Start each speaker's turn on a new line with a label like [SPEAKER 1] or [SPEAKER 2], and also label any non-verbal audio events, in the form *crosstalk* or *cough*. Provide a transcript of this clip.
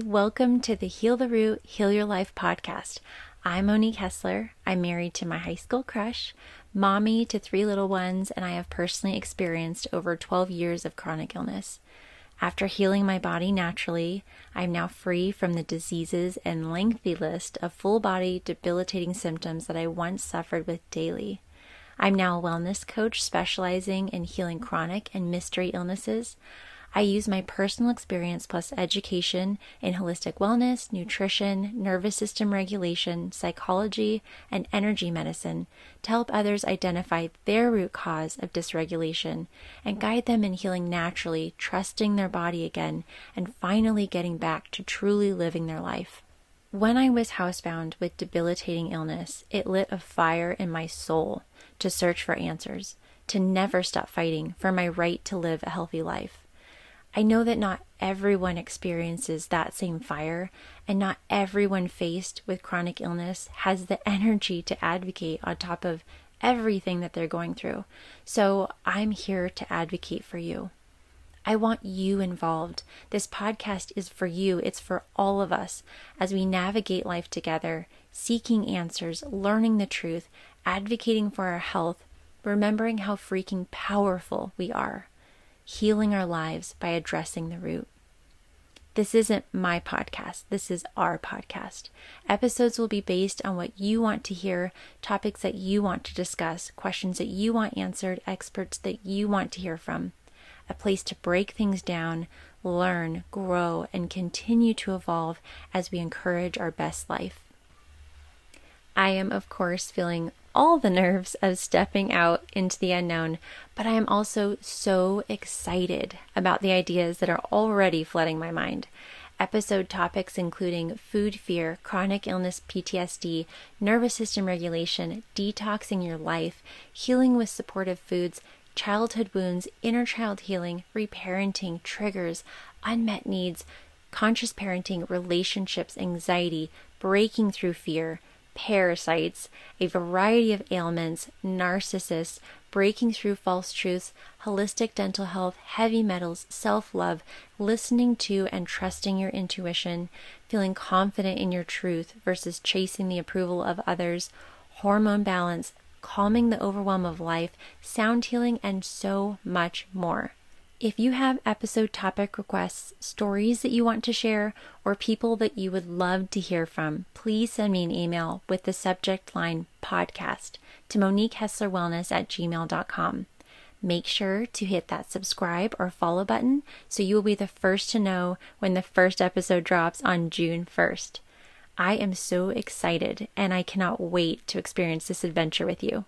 [SPEAKER 1] Welcome to the Heal the Root, Heal Your Life podcast. I'm Monique Hessler. I'm married to my high school crush, mommy to three little ones, and I have personally experienced over 12 years of chronic illness. After healing my body naturally, I am now free from the diseases and lengthy list of full body debilitating symptoms that I once suffered with daily. I'm now a wellness coach specializing in healing chronic and mystery illnesses. I use my personal experience plus education in holistic wellness, nutrition, nervous system regulation, psychology, and energy medicine to help others identify their root cause of dysregulation and guide them in healing naturally, trusting their body again, and finally getting back to truly living their life. When I was housebound with debilitating illness, it lit a fire in my soul to search for answers, to never stop fighting for my right to live a healthy life. I know that not everyone experiences that same fire, and not everyone faced with chronic illness has the *laughs* energy to advocate on top of everything that they're going through. So I'm here to advocate for you. I want you involved. This podcast is for you, it's for all of us as we navigate life together, seeking answers, learning the truth, advocating for our health, remembering how freaking powerful we are healing our lives by addressing the root. This isn't my podcast. This is our podcast. Episodes will be based on what you want to hear, topics that you want to discuss, questions that you want answered, experts that you want to hear from. A place to break things down, learn, grow, and continue to evolve as we encourage our best life. I am, of course, feeling all the nerves of stepping out into the unknown, but I am also so excited about the ideas that are already flooding my mind. Episode topics including food fear, chronic illness PTSD, nervous system regulation, detoxing your life, healing with supportive foods, childhood wounds, inner child healing, reparenting, triggers, unmet needs, conscious parenting, relationships, anxiety, breaking through fear parasites, a variety of ailments, narcissists, breaking through false truths, holistic dental health, heavy metals, self love, listening to and trusting your intuition, feeling confident in your truth versus chasing the approval of others, hormone balance, calming the overwhelm of life, sound healing, and so much more. If you have episode topic requests, stories that you want to share, or people that you would love to hear from, please send me an email with the subject line podcast to moniquehesslerwellness at gmail.com. Make sure to hit that subscribe or follow button so you will be the first to know when the first episode drops on June 1st. I am so excited and I cannot wait to experience this adventure with you.